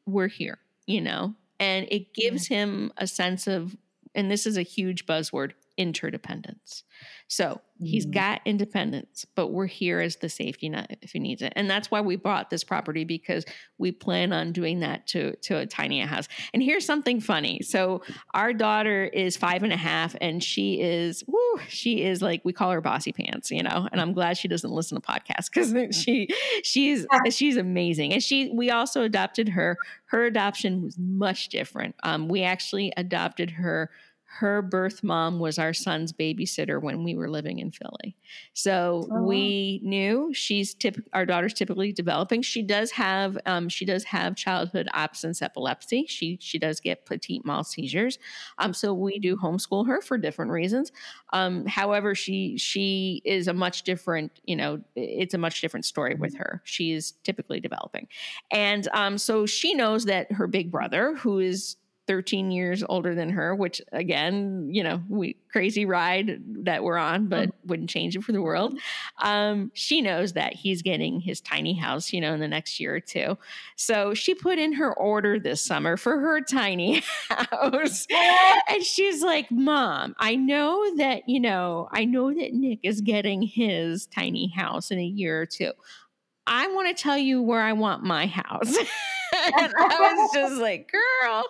we're here you know and it gives mm. him a sense of and this is a huge buzzword interdependence so he's mm. got independence, but we're here as the safety net if he needs it. And that's why we bought this property because we plan on doing that to, to a tiny house. And here's something funny. So our daughter is five and a half and she is, woo, she is like, we call her bossy pants, you know, and I'm glad she doesn't listen to podcasts because she, she's, she's amazing. And she, we also adopted her. Her adoption was much different. Um, we actually adopted her her birth mom was our son's babysitter when we were living in Philly. So Oh, wow. we knew she's typ- our daughter's typically developing. She does have um, she does have childhood absence epilepsy. She she does get petit mal seizures. Um, so we do homeschool her for different reasons. Um, however, she she is a much different you know it's a much different story with her. She is typically developing, and um, so she knows that her big brother, who is 13 years older than her, which again, you know, we crazy ride that we're on, but wouldn't change it for the world. Um, she knows that he's getting his tiny house, you know, in the next year or two. So she put in her order this summer for her tiny house. and she's like, Mom, I know that, you know, I know that Nick is getting his tiny house in a year or two. I want to tell you where I want my house. and I was just like, girl,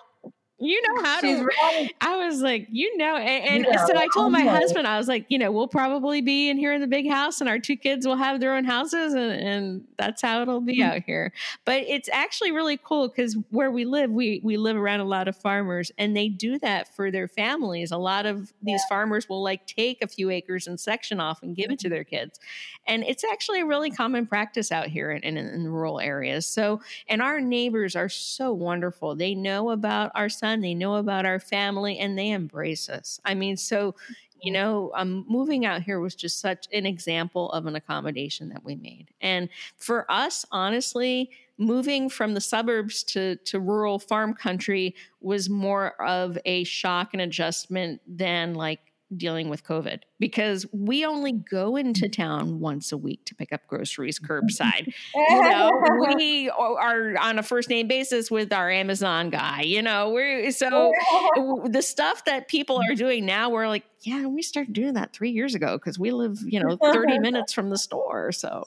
you know how She's to. ready. I was like, you know, and, and so I told my know. husband, I was like, you know, we'll probably be in here in the big house, and our two kids will have their own houses, and, and that's how it'll be Mm-hmm. out here. But it's actually really cool because where we live, we we live around a lot of farmers, and they do that for their families. A lot of these farmers will like take a few acres and section off and give it Mm-hmm. to their kids, and it's actually a really common practice out here in, in, in rural areas. So and our neighbors are so wonderful. They know about our son, they know about our family, and they embrace us. I mean, so, you know, um, moving out here was just such an example of an accommodation that we made. And for us, honestly, moving from the suburbs to, to rural farm country was more of a shock and adjustment than like dealing with COVID because we only go into town once a week to pick up groceries curbside. You know we are on a first name basis with our amazon guy you know we're so the stuff that people are doing now we're like yeah we started doing that three years ago because we live you know 30 minutes from the store so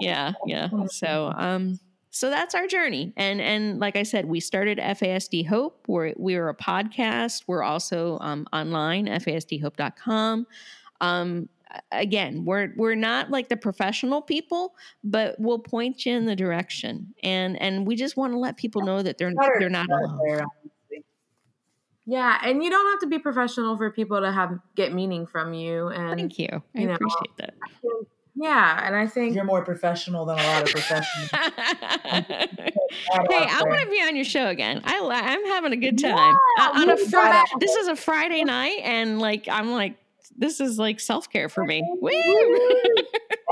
yeah yeah so um so that's our journey. And and like i said we started fasd hope. We're we're a podcast. We're also um, online fasdhope.com um again we're we're not like the professional people but we'll point you in the direction. And and we just want to let people know that they're they're not alone. Yeah, and you don't have to be professional for people to have get meaning from you. And thank you. I you know, appreciate that yeah, and I think You're more professional than a lot of professionals. hey, I want to be on your show again. I I'm having a good time Yeah, Uh, on a Friday. This is a Friday night, and like I'm like this is like self care for me. Woo!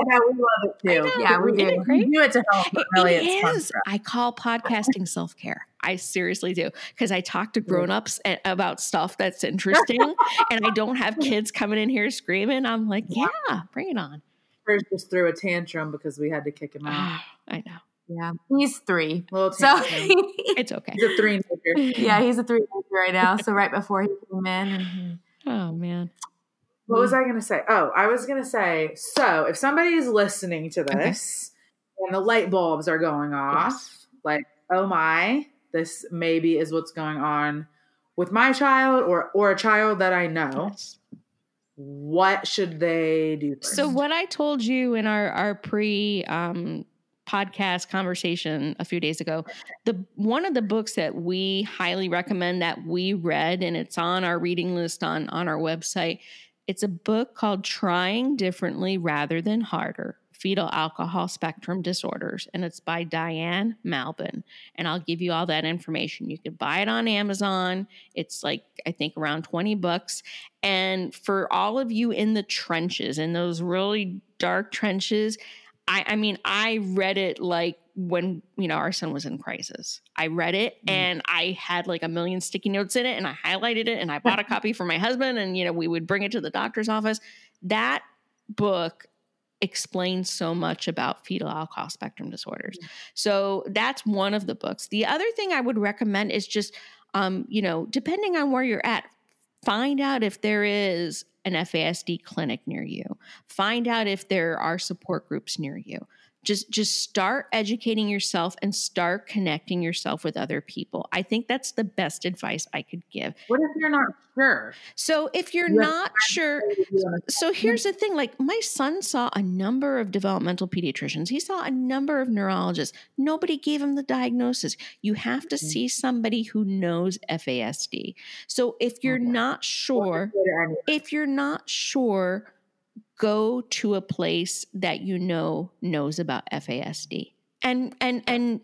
Yeah, we love it too. Yeah, we Isn't do. it great? We do it to help, but really It it's is. I call podcasting self care. I seriously do because I talk to grown ups about stuff that's interesting, and I don't have kids coming in here screaming. I'm like, yeah, bring it on. First just threw a tantrum because we had to kick him out. Ah, I know yeah, he's three. Little So tantrum. it's okay. He's a three yeah, he's a three right now. So right before he came in, and he, Oh man, What was I going to say? Oh, I was going to say so if somebody is listening to this and the light bulbs are going off, Yes. like, oh my, this maybe is what's going on with my child or or a child that I know. Yes. What should they do first? So what I told you in our our pre um, podcast conversation a few days ago, the one of the books that we highly recommend that we read, and it's on our reading list on on our website. It's a book called "Trying Differently Rather Than Harder." Fetal alcohol spectrum disorders, and it's by Diane Malbin. And I'll give you all that information. You can buy it on Amazon. It's like, I think, around 20 bucks. And for all of you in the trenches, in those really dark trenches, I, I mean, I read it like when you know our son was in crisis. I read it Mm. and I had like a million sticky notes in it, and I highlighted it, and I bought a copy for my husband, and you know we would bring it to the doctor's office. That book explains so much about fetal alcohol spectrum disorders. So that's one of the books. The other thing I would recommend is just, um, you know, depending on where you're at, find out if there is an FASD clinic near you. Find out if there are support groups near you. Just just start educating yourself and start connecting yourself with other people. I think that's the best advice i could give. What if you're not sure? so if you're You have not sure so here's the thing like my son saw a number of developmental pediatricians. He saw a number of neurologists. Nobody gave him the diagnosis. You have to Mhm. see somebody who knows fasd so if you're Okay. not sure if you're not sure go to a place that you know knows about FASD and and and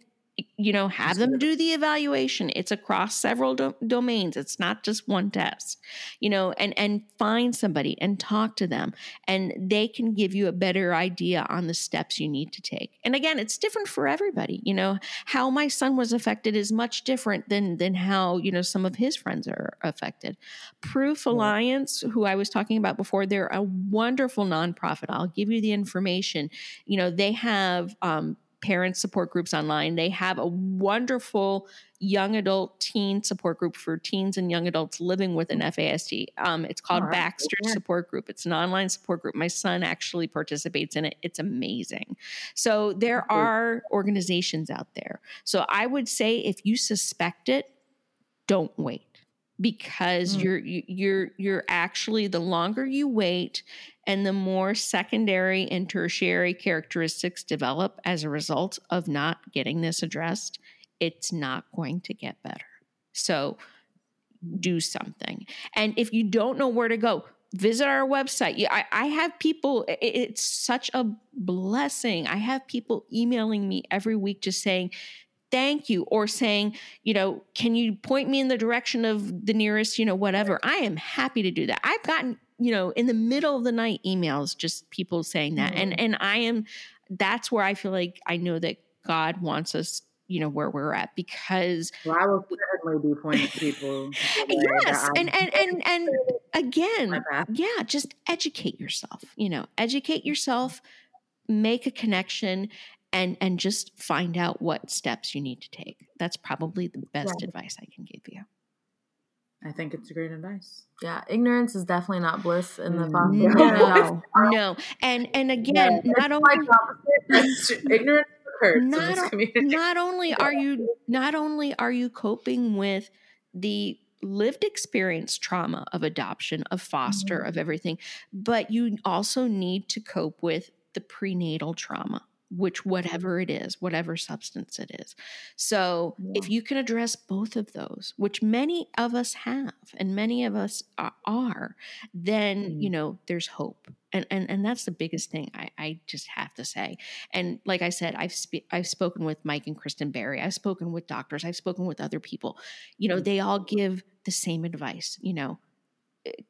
you know have them do the evaluation. It's across several do- domains. It's not just one test you know and and find somebody and talk to them and they can give you a better idea on the steps you need to take. And again it's different for everybody you know. How my son was affected is much different than than how you know some of his friends are affected. Proof alliance who i was talking about before they're a wonderful nonprofit. I'll give you the information. You know they have um, parent support groups online. They have a wonderful young adult teen support group for teens and young adults living with an fasd um, it's called All right. baxter Yeah. support group. It's an online support group. My son actually participates in it. It's amazing. So there are organizations out there. So i would say if you suspect it don't wait because Mm. you're you- you're you're actually the longer you wait and the more secondary and tertiary characteristics develop as a result of not getting this addressed it's not going to get better. So do something. And if you don't know where to go visit our website. I, I have people it's such a blessing. I have people emailing me every week just saying thank you or saying you know can you point me in the direction of the nearest you know whatever? I am happy to do that. I've gotten you know in the middle of the night emails just people saying that and mm-hmm. and i am that's where i feel like i know that god wants us you know where we're at because Well, I will certainly be pointing people. the way that yes and and and and again yeah just educate yourself you know educate yourself make a connection and and just find out what steps you need to take that's probably the best advice i can give you I think it's great advice. Yeah, ignorance is definitely not bliss in the Mm. foster. no no and and again Yeah, not only quite opposite. That's ignorance is a curse in Not this community. not only are you not only are you coping with the lived experience trauma of adoption of foster Mm-hmm. of everything but you also need to cope with the prenatal trauma which whatever it is whatever substance it is so if you can address both of those which many of us have and many of us are then you Mm. know there's hope and and, and that's the biggest thing I, I just have to say and like I said, I've spe- I've spoken with Mike and Kristin Berry. I've spoken with doctors. I've spoken with other people. You know, they all give the same advice. You know,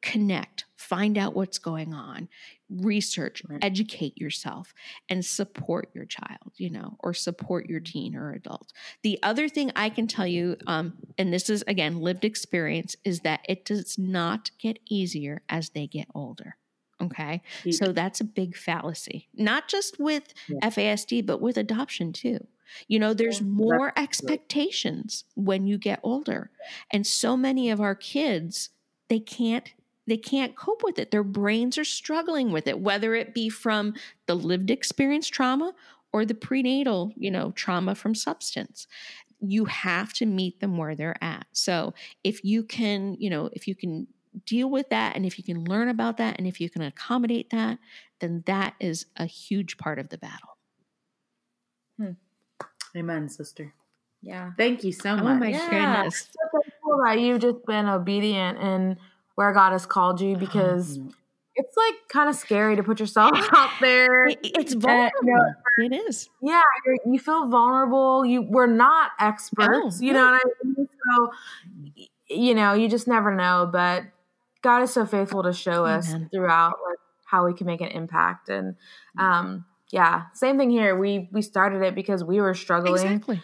connect, find out what's going on, research, Right. educate yourself, and support your child. You know, or support your teen or adult. The other thing I can tell you, um, and this is again lived experience, is that it does not get easier as they get older. Okay. So that's a big fallacy, not just with Yeah. FASD, but with adoption too. You know, there's more expectations when you get older. And so many of our kids, they can't they can't cope with it. Their brains are struggling with it, whether it be from the lived experience trauma or the prenatal, you know, trauma from substance. You have to meet them where they're at. So if you can, you know, if you can deal with that and if you can learn about that and if you can accommodate that, then that is a huge part of the battle. Amen, sister. Yeah. Thank you so Oh much. my Yeah. goodness. Thankful that you've just been obedient in where God has called you because Mhm. it's like kind of scary to put yourself out there. It's vulnerable. you know, It is. yeah, you feel vulnerable. You we're not experts. No, you know what I mean? So you know, you just never know. But God is so faithful to show us throughout like how we can make an impact. And um, yeah, same thing here. We we started it because we were struggling, Exactly.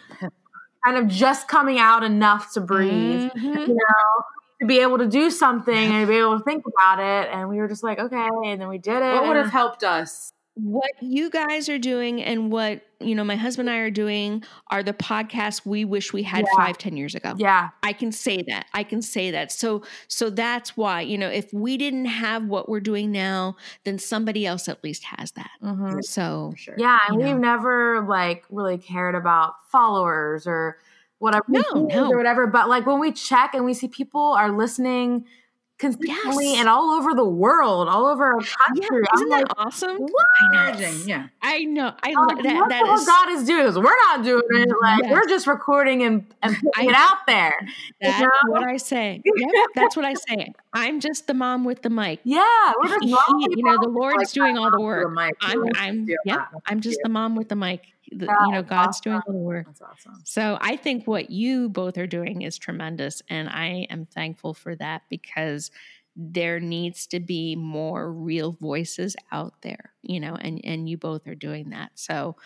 Kind of just coming out enough to breathe. Mhm. You know, to be able to do something and be able to think about it. And we were just like, okay, and then we did it. What would have helped us? What you guys are doing and what you know my husband and i are doing are the podcasts we wish we had Yeah. five ten years ago Yeah. i can say that i can say that so so that's why you know if we didn't have what we're doing now then somebody else at least has that hmm so sure. Yeah, and we've know. never like really cared about followers or whatever No, no. or whatever. But like when we check and we see people are listening consistently Yes. and all over the world, all over our yeah country, isn't I'm that like, awesome what? i know yeah. i know i like, that, what that the is God is doing? we're not doing it. Like Yes. we're just recording and, and putting it out there. that's know? what i say yep that's what i say i'm just the mom with the mic Yeah, we're just He- you know the lord's Like doing all the The work mic, i'm you i'm yep i'm just the mom with the mic The- you know god's doing all the work That's awesome. So I think what you both are doing is tremendous. And I am thankful for that because there needs to be more real voices out there, you know, and, and you both are doing that. So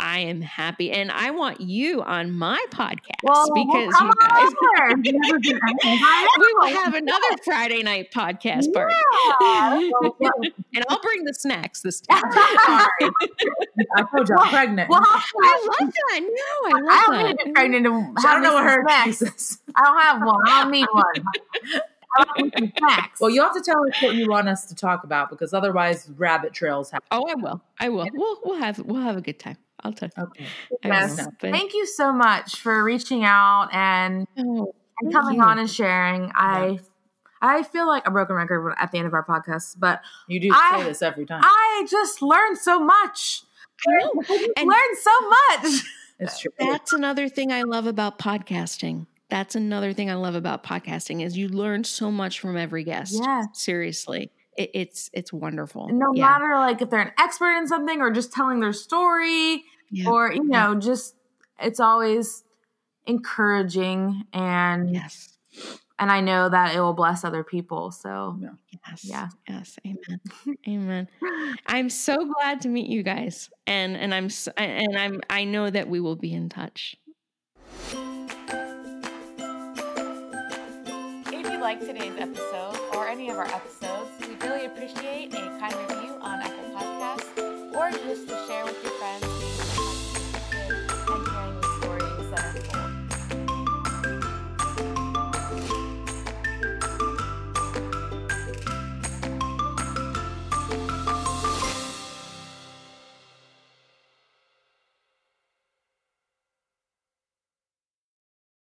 I am happy. And I want you on my podcast Well, well, because come you guys, over. we will have another Friday night podcast party. Yeah. and I'll bring the snacks this time. I told you I'm pregnant. Well, I love that. No, I I love don't that. need to be pregnant to I don't know what her snacks. Is. I don't have one. I don't need one. I don't need. Well, you have to tell us what you want us to talk about because otherwise, rabbit trails happen. Oh, I will. I will. We'll we'll have we'll have a good time. I'll tell. Okay. Yes. will, but- Thank you so much for reaching out and, Oh, and coming you. on and sharing. I I feel like a broken record at the end of our podcast, but You do I- say this every time. I just learned so much. I. And learned so much. it's true. that's another thing I love about podcasting. That's another thing I love about podcasting is you learn so much from every guest. Yeah. Seriously. It, it's it's wonderful. No yeah. matter like if they're an expert in something or just telling their story Yeah. or you Yeah. know just it's always encouraging and Yes. and I know that it will bless other people. So Yes. Yeah. Yes. Amen. Amen. I'm so glad to meet you guys. And and I'm s- and I'm I know that we will be in touch. If you like today's episode or any of our episodes, we'd really appreciate a kind review on Apple Podcasts or just to share with your